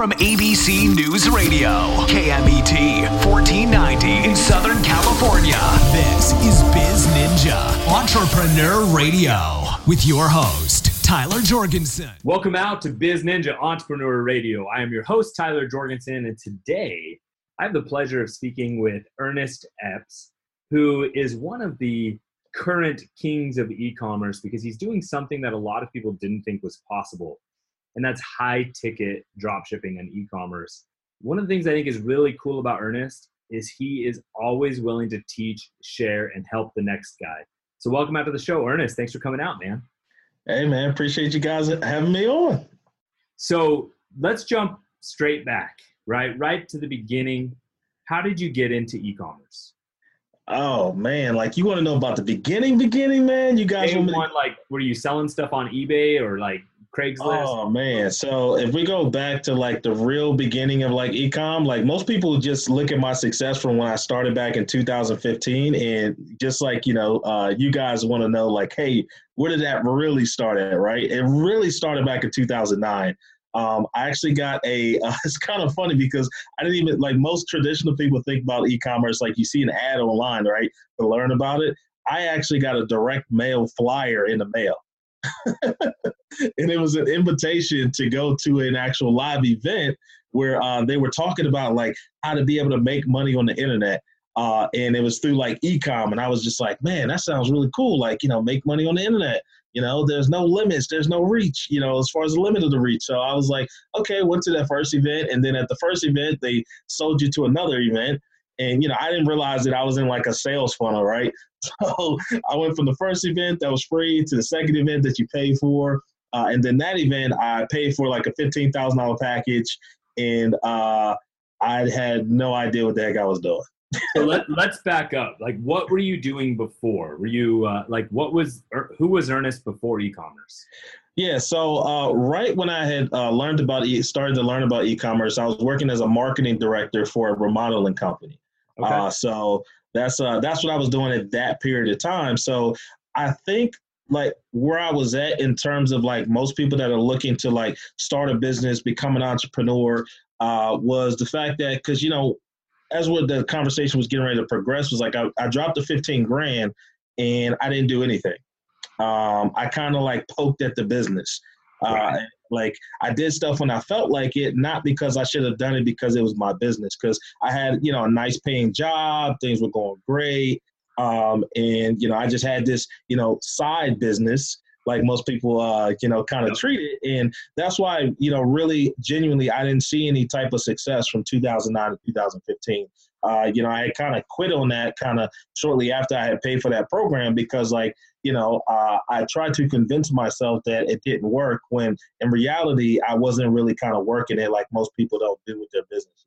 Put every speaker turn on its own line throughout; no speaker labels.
from ABC News Radio, KMET 1490 in Southern California. This is Biz Ninja Entrepreneur Radio with your host, Tyler Jorgensen.
Welcome out to Biz Ninja Entrepreneur Radio. I am your host, Tyler Jorgensen, and today I have the pleasure of speaking with Ernest Epps, who is one of the current kings of e-commerce because he's doing something that a lot of people didn't think was possible and that's high ticket drop shipping and e-commerce. One of the things i think is really cool about ernest is he is always willing to teach share and help the next guy. So welcome out to the show ernest. Thanks for coming out man.
Hey man appreciate you guys having me on.
So let's jump straight back right? Right to the beginning. How did you get into e-commerce?
Oh man, like you want to know about the beginning, beginning, man? You guys
want to... like were you selling stuff on eBay or like Craigslist?
Oh man, so if we go back to like the real beginning of like ecom, like most people just look at my success from when I started back in 2015, and just like you know, uh, you guys want to know like, hey, where did that really start at? Right? It really started back in 2009. Um, I actually got a. Uh, it's kind of funny because I didn't even like most traditional people think about e-commerce. Like you see an ad online, right, to learn about it. I actually got a direct mail flyer in the mail, and it was an invitation to go to an actual live event where uh, they were talking about like how to be able to make money on the internet. Uh, and it was through like ecom, and I was just like, man, that sounds really cool. Like you know, make money on the internet. You know, there's no limits, there's no reach, you know, as far as the limit of the reach. So I was like, okay, went to that first event. And then at the first event, they sold you to another event. And, you know, I didn't realize that I was in like a sales funnel, right? So I went from the first event that was free to the second event that you pay for. Uh, and then that event, I paid for like a $15,000 package. And uh, I had no idea what the heck I was doing
so let, let's back up. Like, what were you doing before? Were you uh, like, what was, er, who was Ernest before e-commerce?
Yeah, so uh, right when I had uh, learned about, e- started to learn about e-commerce, I was working as a marketing director for a remodeling company. Okay. Uh, so that's uh, that's what I was doing at that period of time. So I think like where I was at in terms of like most people that are looking to like start a business, become an entrepreneur, uh, was the fact that because you know as what the conversation was getting ready to progress was like I, I dropped the 15 grand and I didn't do anything. Um, I kind of like poked at the business. Uh, like I did stuff when I felt like it, not because I should have done it because it was my business. Because I had, you know, a nice paying job, things were going great, um, and you know, I just had this, you know, side business like most people, uh, you know, kind of treat it. And that's why, you know, really genuinely, I didn't see any type of success from 2009 to 2015. Uh, you know, I kind of quit on that kind of shortly after I had paid for that program because, like, you know, uh, I tried to convince myself that it didn't work when in reality, I wasn't really kind of working it like most people don't do with their business.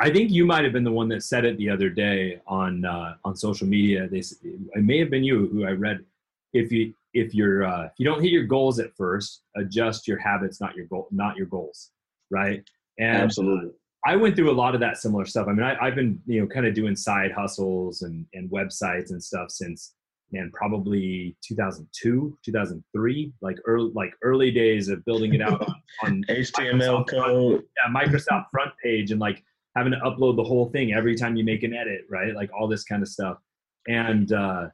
I think you might have been the one that said it the other day on uh, on social media. They, it may have been you who I read. If you if you're uh, if you don't hit your goals at first, adjust your habits, not your goal, not your goals, right?
And absolutely.
I went through a lot of that similar stuff. I mean, I, have been you know kind of doing side hustles and and websites and stuff since man probably 2002 2003 like early like early days of building it out on, on
html code.
yeah microsoft front page and like having to upload the whole thing every time you make an edit right? Like all this kind of stuff. And uh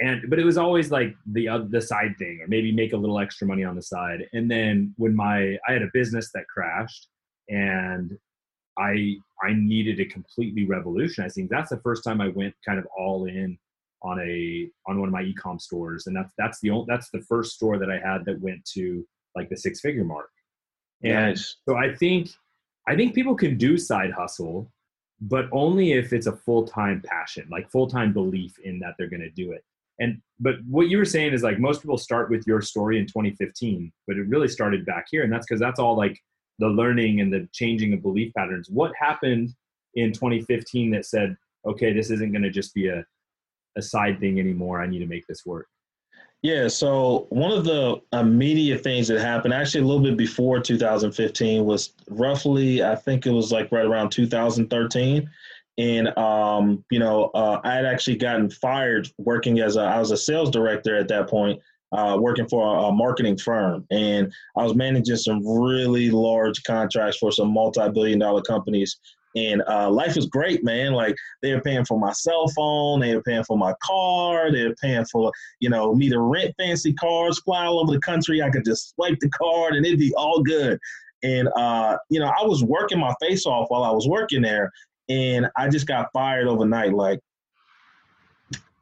and but it was always like the uh, the side thing or maybe make a little extra money on the side. And then when my i had a business that crashed and i i needed to completely revolutionize things that's the first time i went kind of all in on a on one of my ecom stores. And that's that's the only that's the first store that i had that went to like the six figure mark. And nice. so i think i think people can do side hustle but only if it's a full-time passion like full-time belief in that they're going to do it. And but what you were saying is like most people start with your story in 2015 but it really started back here. And that's because that's all like the learning and the changing of belief patterns. What happened in 2015 that said okay this isn't going to just be a, a side thing anymore i need to make this work?
Yeah so one of the immediate things that happened actually a little bit before 2015 was roughly i think it was like right around 2013 and um, you know, uh, I had actually gotten fired working as a I was a sales director at that point uh, working for a, a, marketing firm, and I was managing some really large contracts for some multi-billion-dollar companies. And uh, life was great, man. Like they were paying for my cell phone, they were paying for my car, they were paying for you know me to rent fancy cars, fly all over the country. I could just swipe the card and it'd be all good. And uh, you know, I was working my face off while I was working there, and I just got fired overnight. Like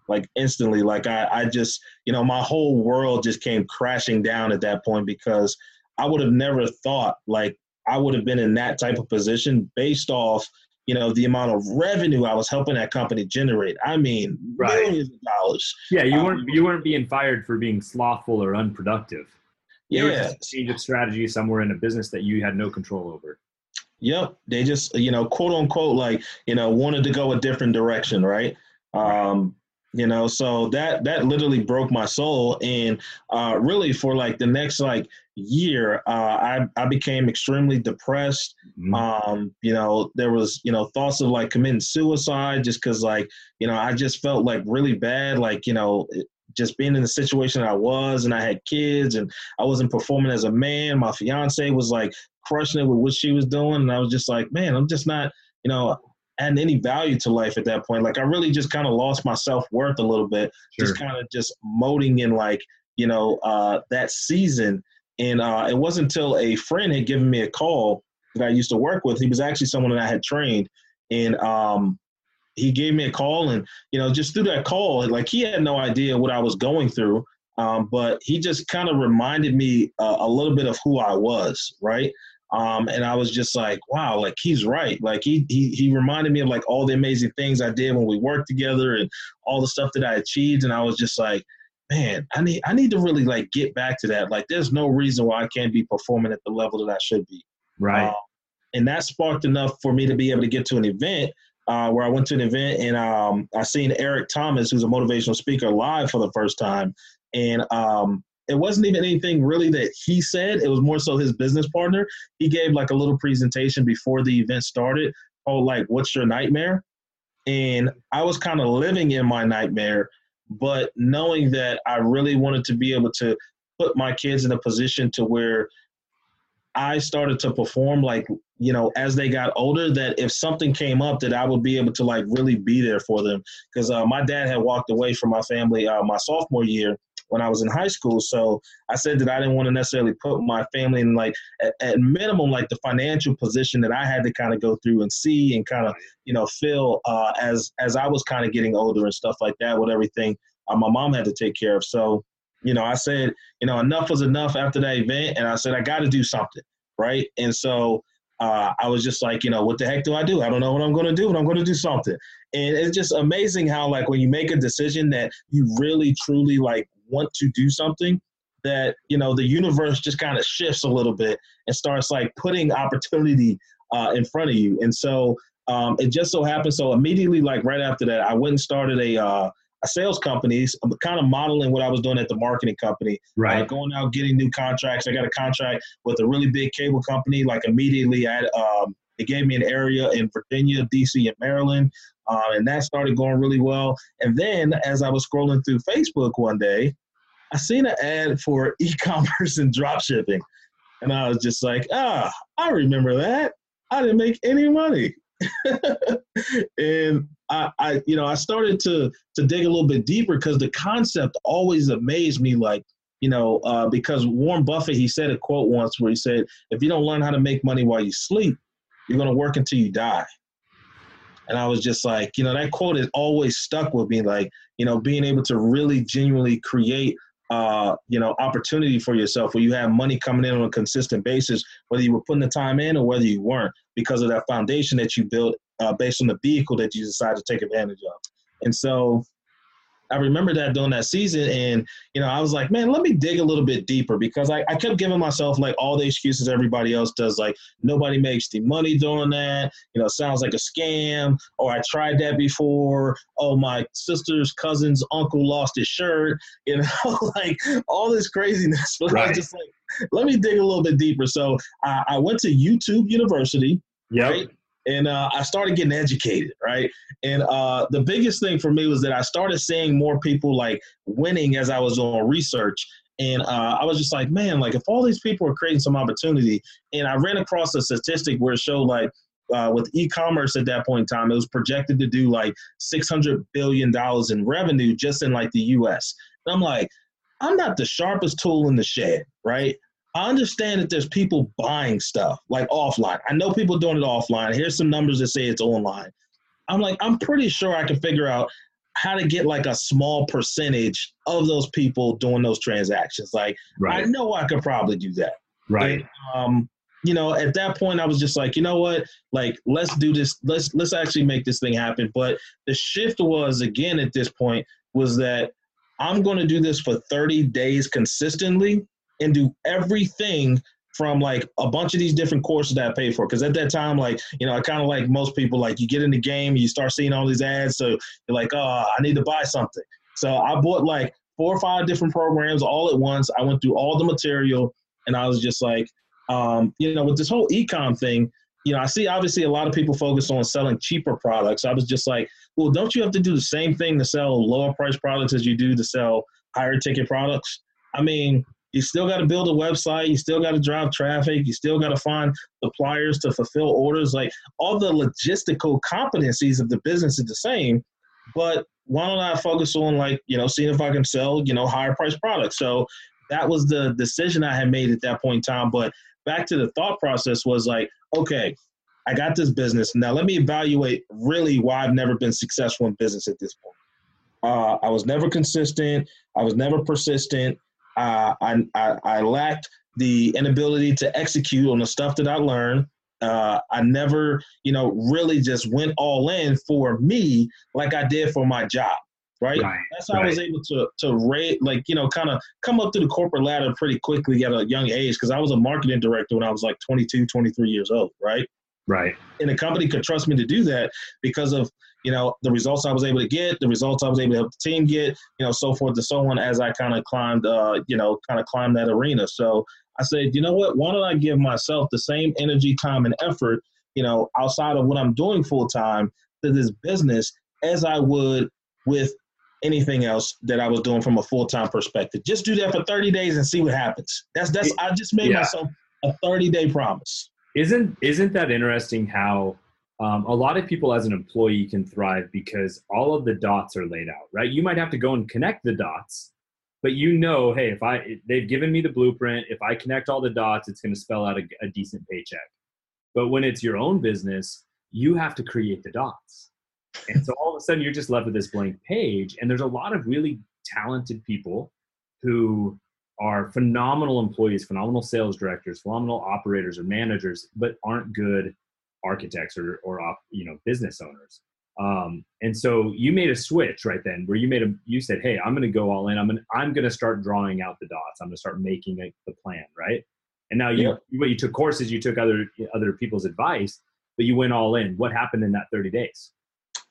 like instantly. Like I, I just, you know, my whole world just came crashing down at that point because I would have never thought like I would have been in that type of position based off, you know, the amount of revenue I was helping that company generate. I mean, right. millions of dollars.
Yeah, you um, weren't you weren't being fired for being slothful or unproductive.
Yeah,
change of strategy somewhere in a business that you had no control over.
Yep, they just you know quote unquote like you know wanted to go a different direction, right? Um, you know? So that that literally broke my soul. And uh, really for like the next like year uh, I, I became extremely depressed. Mm-hmm. um, you know there was you know thoughts of like committing suicide just because like you know i just felt like really bad like you know just being in the situation i was and i had kids and i wasn't performing as a man. My fiance was like crushing it with what she was doing. And i was just like man i'm just not you know adding any value to life at that point. Like I really just kind of lost my self worth a little bit, sure. just kind of just molding in like you know uh, that season. And uh, it wasn't until a friend had given me a call that I used to work with. He was actually someone that I had trained, and um, he gave me a call, and you know just through that call, like he had no idea what I was going through. Um, but he just kind of reminded me uh, a little bit of who I was, right? Um, and I was just like, wow, like he's right. Like he, he he reminded me of like all the amazing things I did when we worked together and all the stuff that I achieved. And I was just like, man, I need I need to really like get back to that. Like there's no reason why I can't be performing at the level that I should be.
Right. Um,
and that sparked enough for me to be able to get to an event uh, where I went to an event and um, I seen Eric Thomas, who's a motivational speaker, live for the first time. And um, it wasn't even anything really that he said. It was more so his business partner. He gave like a little presentation before the event started. Oh, like, what's your nightmare? And I was kind of living in my nightmare, but knowing that I really wanted to be able to put my kids in a position to where I started to perform like, you know, as they got older, that if something came up, that I would be able to like really be there for them. Because uh, my dad had walked away from my family uh, my sophomore year when I was in high school. So I said that I didn't want to necessarily put my family in like at, at minimum like the financial position that I had to kind of go through and see and kind of you know feel uh, as as I was kind of getting older and stuff like that with everything uh, my mom had to take care of. So you know I said you know enough was enough after that event, and I said I got to do something right. And so uh, I was just like, you know, what the heck do I do? I don't know what I'm going to do, but I'm going to do something. And it's just amazing how, like, when you make a decision that you really, truly, like, want to do something, that, you know, the universe just kind of shifts a little bit and starts, like, putting opportunity uh, in front of you. And so um, it just so happened. So immediately, like, right after that, I went and started a, uh, a sales company, kind of modeling what I was doing at the marketing company.
Uh, right.
Uh, going out, getting new contracts. I got a contract with a really big cable company. Like immediately, I had, um, it gave me an area in Virginia, DC, and Maryland. Uh, and that started going really well. And then as I was scrolling through Facebook one day, I seen an ad for e-commerce and drop shipping. And I was just like, ah, I remember that. I didn't make any money. and I, I, you know, I started to to dig a little bit deeper because the concept always amazed me. Like, you know, uh, because Warren Buffett, he said a quote once where he said, "If you don't learn how to make money while you sleep, you're going to work until you die." And I was just like, you know, that quote has always stuck with me. Like, you know, being able to really genuinely create uh, you know, opportunity for yourself where you have money coming in on a consistent basis, whether you were putting the time in or whether you weren't, because of that foundation that you built uh, based on the vehicle that you decided to take advantage of. And so I remember that during that season, and you know, I was like, man, let me dig a little bit deeper because I, I kept giving myself like all the excuses everybody else does, like nobody makes the money doing that, you know, sounds like a scam, or I tried that before. Oh, my sister's cousin's uncle lost his shirt, you know, like all this craziness. But right. I was just like, let me dig a little bit deeper. So I, I went to YouTube University.
Yep. Right?
And uh, I started getting educated, right? And uh, the biggest thing for me was that I started seeing more people like winning as I was doing research. And uh, I was just like, man, like if all these people are creating some opportunity, and I ran across a statistic where it showed like uh, with e-commerce at that point in time, it was projected to do like six hundred billion dollars in revenue just in like the U.S. And I'm like, I'm not the sharpest tool in the shed, right? I understand that there's people buying stuff like offline. I know people doing it offline. Here's some numbers that say it's online. I'm like, I'm pretty sure I can figure out how to get like a small percentage of those people doing those transactions. Like, right. I know I could probably do that.
Right.
Um, you know, at that point, I was just like, you know what? Like, let's do this. Let's let's actually make this thing happen. But the shift was again at this point was that I'm going to do this for 30 days consistently and do everything from like a bunch of these different courses that I paid for. Because at that time, like you know, I kind of like most people, like you get in the game, you start seeing all these ads, so you're like, oh, I need to buy something. So I bought like four or five different programs all at once. I went through all the material, and I was just like, um, you know, with this whole ecom thing, you know, I see obviously a lot of people focus on selling cheaper products. I was just like, well, don't you have to do the same thing to sell lower price products as you do to sell higher ticket products? I mean, you still got to build a website. You still got to drive traffic. You still got to find suppliers to fulfill orders. Like all the logistical competencies of the business is the same, but why don't I focus on like you know seeing if I can sell you know higher price products? So that was the decision I had made at that point in time. But back to the thought process was like, okay, I got this business now. Let me evaluate really why I've never been successful in business at this point. Uh, I was never consistent. I was never persistent uh, I, I, I lacked the inability to execute on the stuff that I learned. Uh, I never, you know, really just went all in for me like I did for my job. Right. right That's how right. I was able to to rate, like you know, kind of come up through the corporate ladder pretty quickly at a young age because I was a marketing director when I was like 22, 23 years old. Right.
Right.
And the company could trust me to do that because of you know, the results I was able to get, the results I was able to help the team get, you know, so forth and so on as I kind of climbed, uh, you know, kind of climbed that arena. So I said, you know what, why don't I give myself the same energy, time, and effort, you know, outside of what I'm doing full time to this business as I would with anything else that I was doing from a full time perspective. Just do that for 30 days and see what happens. That's that's I just made yeah. myself a 30 day promise.
Isn't isn't that interesting how um, a lot of people as an employee can thrive because all of the dots are laid out right? You might have to go and connect the dots but you know hey if i they've given me the blueprint. If i connect all the dots it's going to spell out a, a decent paycheck. But when it's your own business you have to create the dots. And so all of a sudden you're just left with this blank page and there's a lot of really talented people who are phenomenal employees phenomenal sales directors phenomenal operators or managers but aren't good architects or, or you know business owners. Um, and so you made a switch right then where you made a you said hey i'm going to go all in. I'm going i'm going to start drawing out the dots. I'm going to start making a, the plan right? And now you yeah. you took courses you took other other people's advice but you went all in. What happened in that 30 days?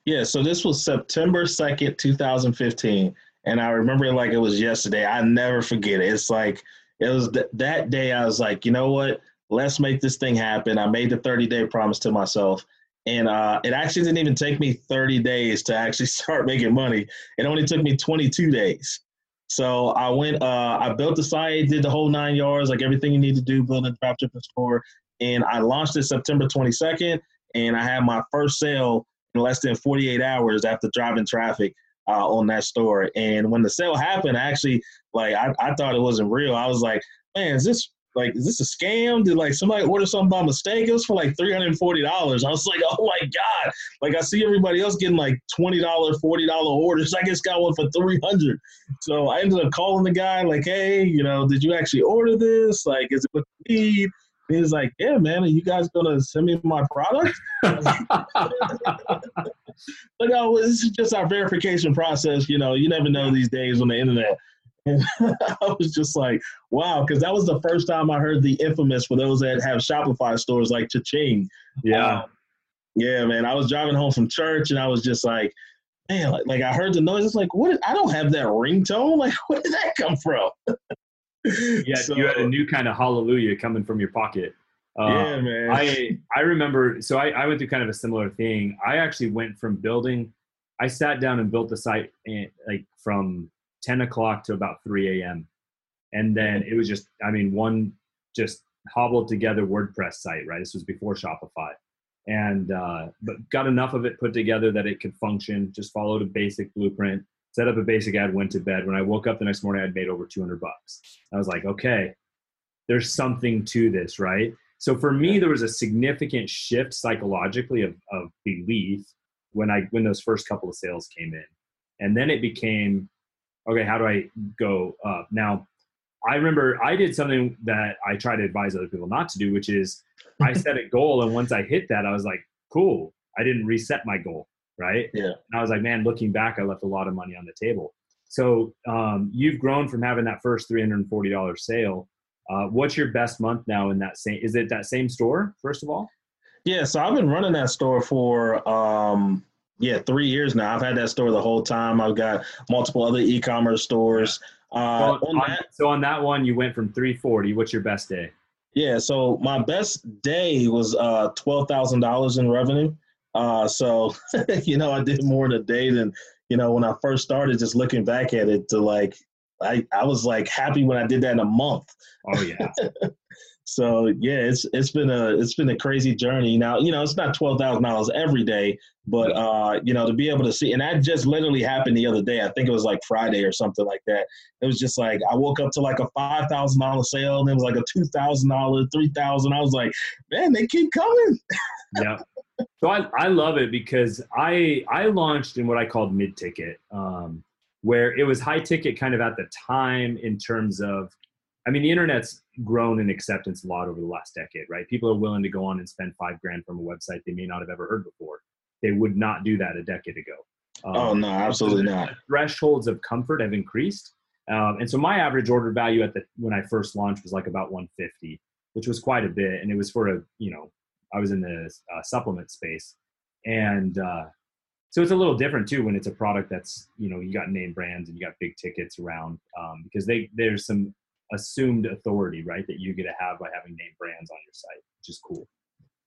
Yeah so this was september 2nd 2015 and i remember it like it was yesterday. I never forget it. It's like it was th- that day i was like you know what let's make this thing happen. I made the 30 day promise to myself. And uh, it actually didn't even take me 30 days to actually start making money. It only took me 22 days. So I went, uh, I built the site, did the whole nine yards, like everything you need to do, build a dropshipping store. And I launched it September 22nd. And I had my first sale in less than 48 hours after driving traffic uh, on that store. And when the sale happened, actually, like I, I thought it wasn't real. I was like, man, is this like, is this a scam? Did like somebody order something by mistake? It was for like three hundred and forty dollars. I was like, oh my god! Like I see everybody else getting like twenty dollar, forty dollar orders. I just got one for three hundred. So I ended up calling the guy like, hey, you know, did you actually order this? Like, is it what you need? He's like, yeah, man, are you guys gonna send me my product? like, oh, this is just our verification process. You know, you never know these days on the internet. And I was just like, wow, because that was the first time I heard the infamous for those that have Shopify stores like Cha-Ching.
Yeah. Um,
yeah, man. I was driving home from church and I was just like, man, like, like I heard the noise. It's like, what? I don't have that ringtone. Like, where did that come from?
yeah, so, you had a new kind of hallelujah coming from your pocket. Uh,
yeah, man.
I I remember. So I, I went through kind of a similar thing. I actually went from building. I sat down and built the site in, like from 10 o'clock to about 3 a.m. And then it was just, I mean, one just hobbled together WordPress site, right? This was before Shopify. And, uh, but got enough of it put together that it could function, just followed a basic blueprint, set up a basic ad, went to bed. When I woke up the next morning, I'd made over 200 bucks. I was like, okay, there's something to this, right? So for me, there was a significant shift psychologically of, of belief when I when those first couple of sales came in, and then it became, okay, how do I go up now? I remember I did something that I try to advise other people not to do, which is I set a goal, and once I hit that, I was like, cool. I didn't reset my goal, right?
Yeah.
And I was like, man, looking back, I left a lot of money on the table. So um, you've grown from having that first three hundred and forty dollars sale uh, what's your best month now in that same? Is it that same store? First of all.
Yeah, so I've been running that store for um, yeah three years now. I've had that store the whole time. I've got multiple other e-commerce stores. Uh,
so, on, that, so on that one, you went from 340. What's your best day?
Yeah, so my best day was uh, twelve thousand dollars in revenue. Uh, so you know, I did more in a day than you know when I first started. Just looking back at it, to like I, I was like happy when I did that in a month.
Oh yeah.
so yeah, it's it's been a it's been a crazy journey. Now you know it's not twelve thousand dollars every day, but uh you know to be able to see and that just literally happened the other day. I think it was like Friday or something like that. It was just like I woke up to like a five thousand dollar sale and it was like a two thousand dollar, three thousand. I was like, man, they keep coming.
yeah. So I, I love it because I I launched in what I called mid ticket. Um, where it was high ticket kind of at the time in terms of I mean, the internet's grown in acceptance a lot over the last decade, right? People are willing to go on and spend five grand from a website they may not have ever heard before. They would not do that a decade ago.
Um, oh no, absolutely so not.
thresholds of comfort have increased, um, and so my average order value at the when I first launched was like about 150, which was quite a bit, and it was for a you know I was in the uh, supplement space, and uh, so it's a little different too when it's a product that's you know you got name brands and you got big tickets around um, because they there's some assumed authority right that you get to have by having name brands on your site which is cool.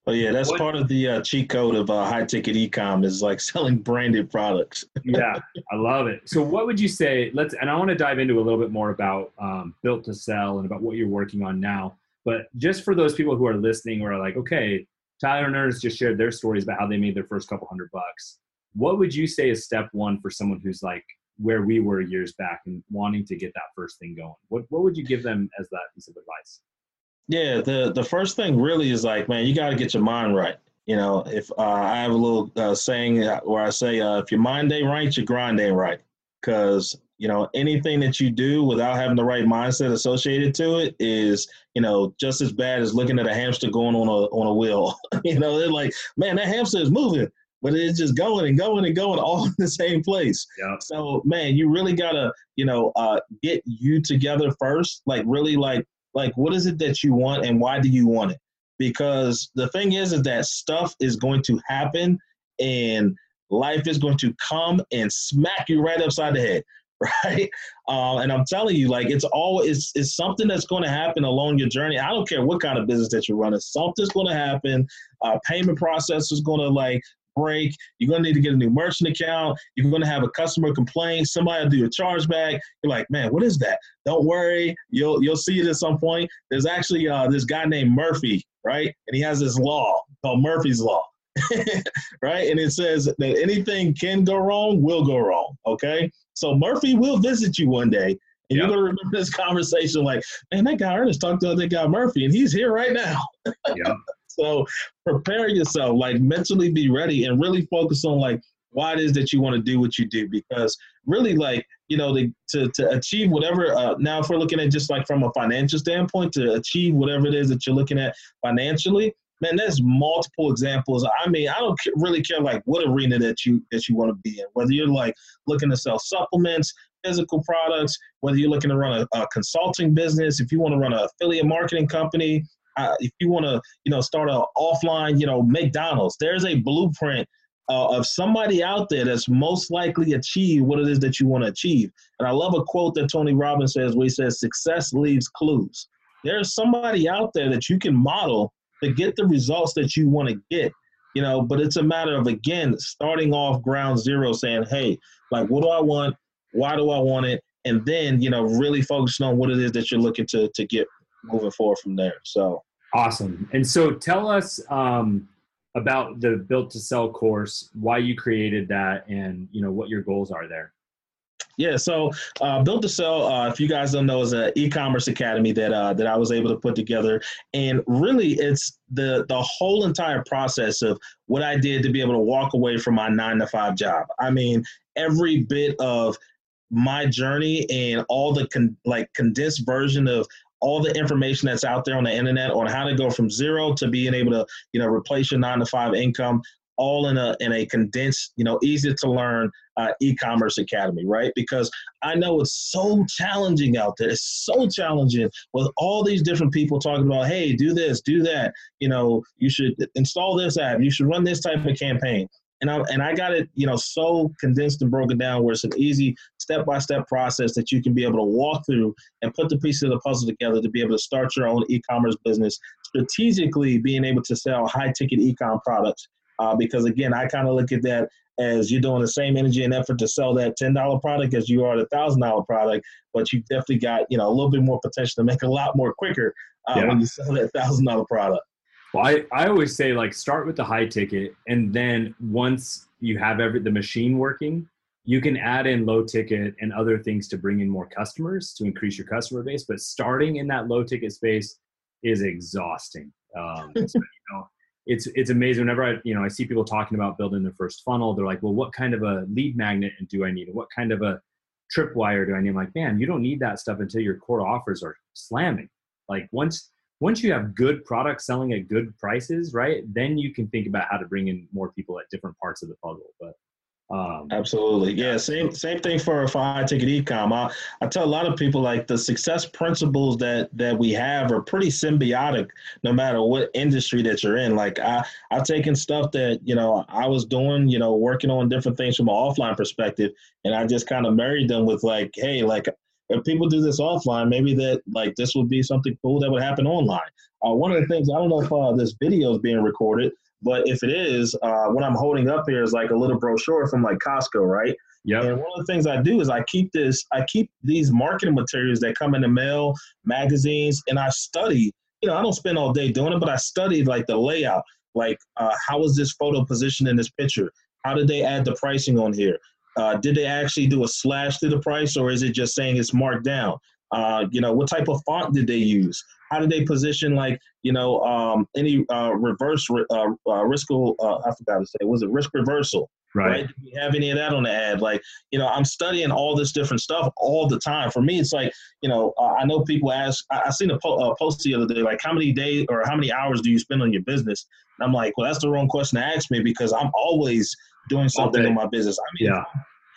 Oh yeah that's what, part of the uh, cheat code of uh, high ticket ecom is like selling branded products.
Yeah i love it. So what would you say let's and i want to dive into a little bit more about um, built to sell and about what you're working on now but just for those people who are listening or are like okay tyler and ernest just shared their stories about how they made their first couple hundred bucks. What would you say is step one for someone who's like where we were years back and wanting to get that first thing going? What what would you give them as that piece of advice?
Yeah, the the first thing really is like, man, you got to get your mind right. You know, if uh, I have a little uh, saying where I say, uh, if your mind ain't right, your grind ain't right. Because you know, anything that you do without having the right mindset associated to it is, you know, just as bad as looking at a hamster going on a on a wheel. you know, they're like, man, that hamster is moving but it's just going and going and going all in the same place.
Yeah.
So man, you really gotta, you know, uh, get you together first. Like really like like what is it that you want and why do you want it? Because the thing is is that stuff is going to happen and life is going to come and smack you right upside the head. Right. Um, and I'm telling you, like it's all it's, it's something that's going to happen along your journey. I don't care what kind of business that you're running, something's going to happen. Uh, payment process is going to like break. You're going to need to get a new merchant account. You're going to have a customer complaint. Somebody will do a chargeback. You're like, man, what is that? Don't worry. You'll, you'll see it at some point. There's actually uh, this guy named Murphy, right? And he has this law called Murphy's Law. right? And it says that anything can go wrong, will go wrong. Okay. So Murphy will visit you one day. And yep. you're gonna remember this conversation like, man, that guy Ernest talked to that guy Murphy, and he's here right now.
yeah.
So prepare yourself, like mentally be ready and really focus on like why it is that you want to do what you do because really like you know the, to, to achieve whatever uh, now if we're looking at just like from a financial standpoint to achieve whatever it is that you're looking at financially man there's multiple examples. I mean i don't really care like what arena that you that you want to be in whether you're like looking to sell supplements physical products whether you're looking to run a, a consulting business if you want to run an affiliate marketing company uh, if you want to, you know, start a offline, you know, McDonald's, there's a blueprint uh, of somebody out there that's most likely achieve what it is that you want to achieve. And I love a quote that Tony Robbins says where he says, success leaves clues. There's somebody out there that you can model to get the results that you want to get. You know, but it's a matter of again starting off ground zero, saying, "Hey, like, what do I want? Why do I want it?" And then you know, really focusing on what it is that you're looking to to get moving forward from there. So
awesome. And so, tell us um, about the Built to Sell course, why you created that, and you know what your goals are there.
Yeah, so uh, Built to Sell, uh, if you guys don't know, is an e-commerce academy that uh, that I was able to put together, and really, it's the the whole entire process of what I did to be able to walk away from my nine to five job. I mean, every bit of my journey and all the con- like condensed version of all the information that's out there on the internet on how to go from zero to being able to you know replace your nine to five income all in a in a condensed, you know, easy to learn uh, e-commerce academy, right? Because I know it's so challenging out there. It's so challenging with all these different people talking about, hey, do this, do that. You know, you should install this app. You should run this type of campaign. And I and I got it, you know, so condensed and broken down where it's an easy step by step process that you can be able to walk through and put the pieces of the puzzle together to be able to start your own e-commerce business strategically, being able to sell high ticket e-com products uh, because again, I kind of look at that as you're doing the same energy and effort to sell that ten dollar product as you are the thousand dollar product, but you definitely got you know a little bit more potential to make a lot more quicker uh, yeah. when you sell that thousand dollar product.
Well, I, I always say like start with the high ticket, and then once you have every the machine working, you can add in low ticket and other things to bring in more customers to increase your customer base. But starting in that low ticket space is exhausting. Um, you know, it's it's amazing whenever I you know I see people talking about building their first funnel. They're like, well, what kind of a lead magnet do I need? What kind of a tripwire do I need? I'm like, man, you don't need that stuff until your core offers are slamming. Like once once you have good products selling at good prices, right? Then you can think about how to bring in more people at different parts of the puzzle. But
um, Absolutely, yeah. Same same thing for for high ticket ecom. I, I tell a lot of people like the success principles that that we have are pretty symbiotic, no matter what industry that you're in. Like I I've taken stuff that you know I was doing, you know, working on different things from an offline perspective, and I just kind of married them with like, hey, like if people do this offline, maybe that like this would be something cool that would happen online. Uh, one of the things I don't know if uh, this video is being recorded, but if it is, uh, what I'm holding up here is like a little brochure from like Costco, right?
Yeah.
And one of the things I do is I keep this, I keep these marketing materials that come in the mail, magazines, and I study. You know, I don't spend all day doing it, but I study like the layout. Like, uh, how is this photo positioned in this picture? How did they add the pricing on here? Uh, did they actually do a slash to the price, or is it just saying it's marked down? Uh, you know, what type of font did they use? How did they position, like, you know, um, any uh, reverse uh, uh, risk? Uh, I forgot to say, was it risk reversal?
Right. right?
Do we have any of that on the ad? Like, you know, I'm studying all this different stuff all the time. For me, it's like, you know, uh, I know people ask. I, I seen a po- post the other day, like, how many days or how many hours do you spend on your business? And I'm like, well, that's the wrong question to ask me because I'm always doing something in my business. I mean,
yeah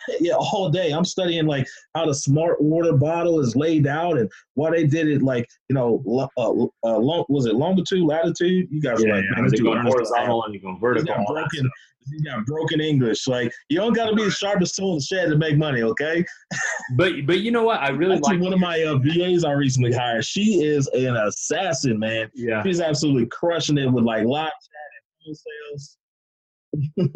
yeah, all day. I'm studying like how the smart water bottle is laid out and why they did it like you know, uh, uh, long, was it longitude, latitude? You guys
yeah,
are like,
yeah. man, you going horizontal and you going vertical.
You got broken, you got broken English. Like you don't got to be the sharpest tool in the shed to make money, okay?
but but you know what? I really like
one of my uh, VAs I recently hired. She is an assassin, man.
Yeah,
she's absolutely crushing it with like live chat and sales
yeah.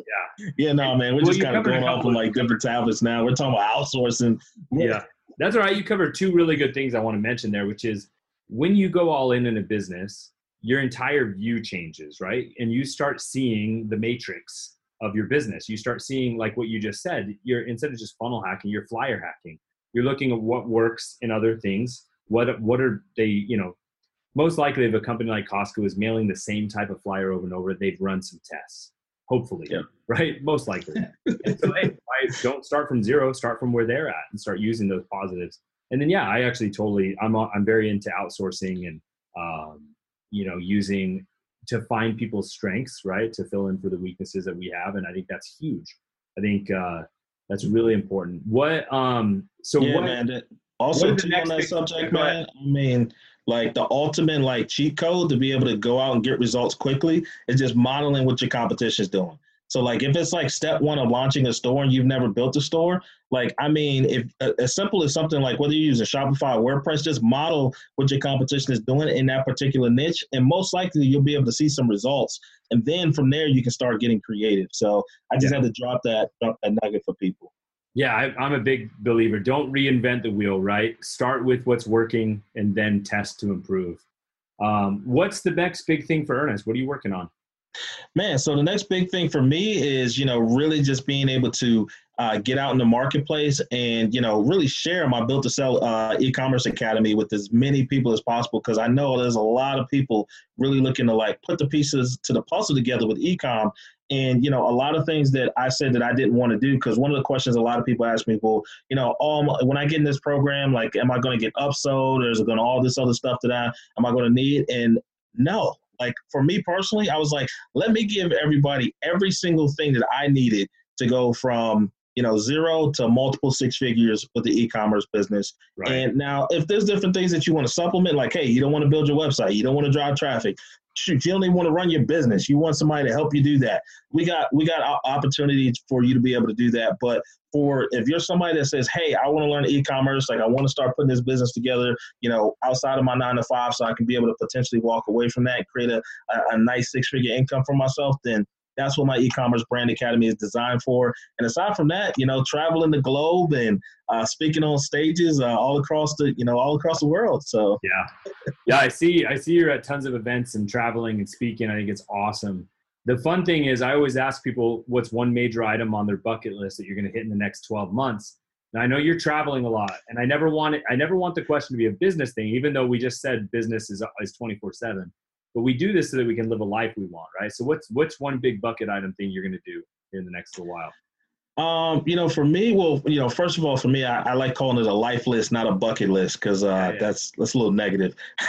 Yeah, no, man. We're well, just kind of going off on like different topics now. We're talking about outsourcing.
Yeah. That's all right. You covered two really good things I want to mention there, which is when you go all in in a business, your entire view changes, right? And you start seeing the matrix of your business. You start seeing like what you just said. You're instead of just funnel hacking, you're flyer hacking. You're looking at what works in other things. What what are they, you know, most likely if a company like Costco is mailing the same type of flyer over and over, they've run some tests hopefully,
yeah.
right? Most likely. and so, hey, I don't start from zero, start from where they're at and start using those positives. And then, yeah, I actually totally, I'm, I'm very into outsourcing and, um, you know, using to find people's strengths, right? To fill in for the weaknesses that we have. And I think that's huge. I think, uh, that's really important. What, um, so
yeah,
what,
man, also what on that subject, man, I mean, like the ultimate like cheat code to be able to go out and get results quickly is just modeling what your competition is doing. So like if it's like step one of launching a store and you've never built a store, like I mean, if uh, as simple as something like whether you're using Shopify or WordPress, just model what your competition is doing in that particular niche, and most likely you'll be able to see some results. And then from there you can start getting creative. So I just yeah. had to drop that drop that nugget for people.
Yeah, I, am a big believer. Don't reinvent the wheel, right? Start with what's working and then test to improve. Um, what's the next big thing for Ernest? What are you working on?
Man, so the next big thing for me is, you know, really just being able to uh, get out in the marketplace and, you know, really share my Built to Sell uh, e-commerce academy with as many people as possible because I know there's a lot of people really looking to like put the pieces to the puzzle together with e-com. And, you know, a lot of things that I said that I didn't want to do because one of the questions a lot of people ask me, well, you know, all when I get in this program, like, am I going to get upsold it going to all this other stuff that I am I going to need? And no, like for me personally, I was like, let me give everybody every single thing that I needed to go from you know zero to multiple six figures with the e-commerce business. Right. And now, if there's different things that you want to supplement, like hey, you don't want to build your website, you don't want to drive traffic, shoot, you don't even want to run your business. You want somebody to help you do that. We got we got opportunities for you to be able to do that. But for if you're somebody that says, "Hey, I want to learn e-commerce. Like I want to start putting this business together. You know, outside of my nine to five, so I can be able to potentially walk away from that, and create a, a, a nice six figure income for myself." Then that's what my e-commerce brand academy is designed for. And aside from that, you know, traveling the globe and uh, speaking on stages uh, all across the, you know, all across the world. So
yeah, yeah, I see. I see you're at tons of events and traveling and speaking. I think it's awesome. The fun thing is, I always ask people what's one major item on their bucket list that you're going to hit in the next 12 months. Now I know you're traveling a lot, and I never want it. I never want the question to be a business thing, even though we just said business is is 24 seven but we do this so that we can live a life we want, right? So what's what's one big bucket item thing you're going to do in the next little while?
Um, you know, for me, well, you know, first of all, for me, I, I like calling it a life list, not a bucket list, because uh, yeah, yeah. that's that's a little negative.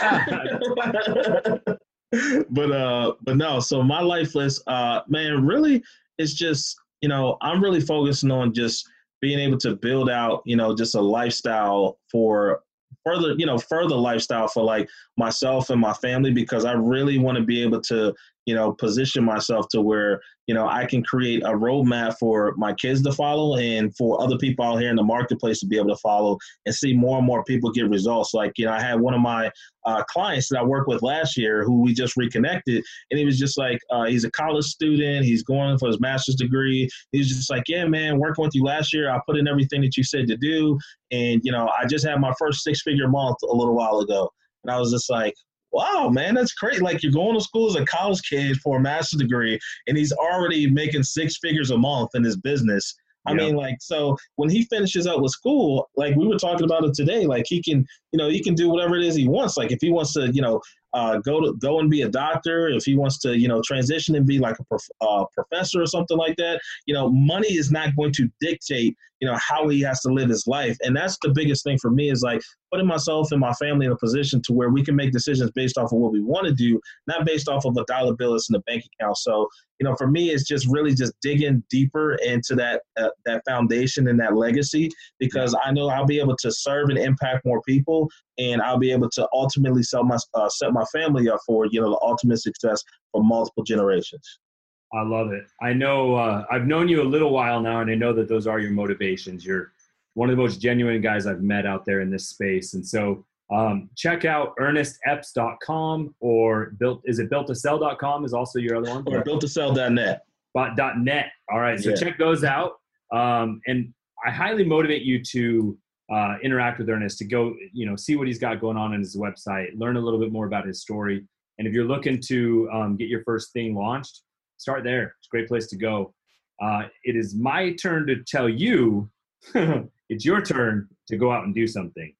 but uh, but no. So my life list, uh, man, really, it's just you know, I'm really focusing on just being able to build out, you know, just a lifestyle for further you know further lifestyle for like myself and my family because i really want to be able to you know position myself to where you know i can create a roadmap for my kids to follow and for other people out here in the marketplace to be able to follow and see more and more people get results. Like you know i had one of my uh, clients that i worked with last year who we just reconnected and he was just like uh, he's a college student. He's going for his master's degree. He's just like yeah man working with you last year i put in everything that you said to do. And you know i just had my first six figure month a little while ago. And i was just like wow, man, that's great. Like you're going to school as a college kid for a master's degree, and he's already making six figures a month in his business. I mean, like, so when he finishes up with school, like we were talking about it today, like he can, you know, he can do whatever it is he wants. Like if he wants to, you know, uh, go to go and be a doctor, if he wants to, you know, transition and be like a prof, uh, professor or something like that, you know, money is not going to dictate, you know, how he has to live his life. And that's the biggest thing for me is like putting myself and my family in a position to where we can make decisions based off of what we want to do, not based off of a dollar bill that's in the bank account. So, you know, for me, it's just really just digging deeper into that uh, that foundation and that legacy because I know I'll be able to serve and impact more people, and I'll be able to ultimately sell my uh, set my family up for you know the ultimate success for multiple generations.
I love it. I know uh, I've known you a little while now, and I know that those are your motivations. You're one of the most genuine guys I've met out there in this space, and so um, check out ernestepps.com or built is it builttosell.com is also your other one
or builttosell.net
dot net all right so yeah. check those out um, and i highly motivate you to uh, interact with ernest to go you know see what he's got going on in his website learn a little bit more about his story and if you're looking to um, get your first thing launched start there it's a great place to go uh, it is my turn to tell you it's your turn to go out and do something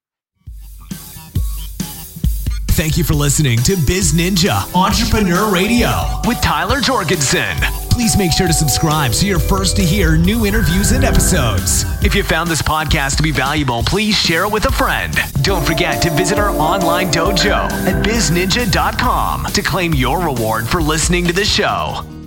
Thank you for listening to Biz Ninja Entrepreneur Radio with Tyler Jorgensen. Please make sure to subscribe so you're first to hear new interviews and episodes. If you found this podcast to be valuable, please share it with a friend. Don't forget to visit our online dojo at bizninja.com to claim your reward for listening to the show.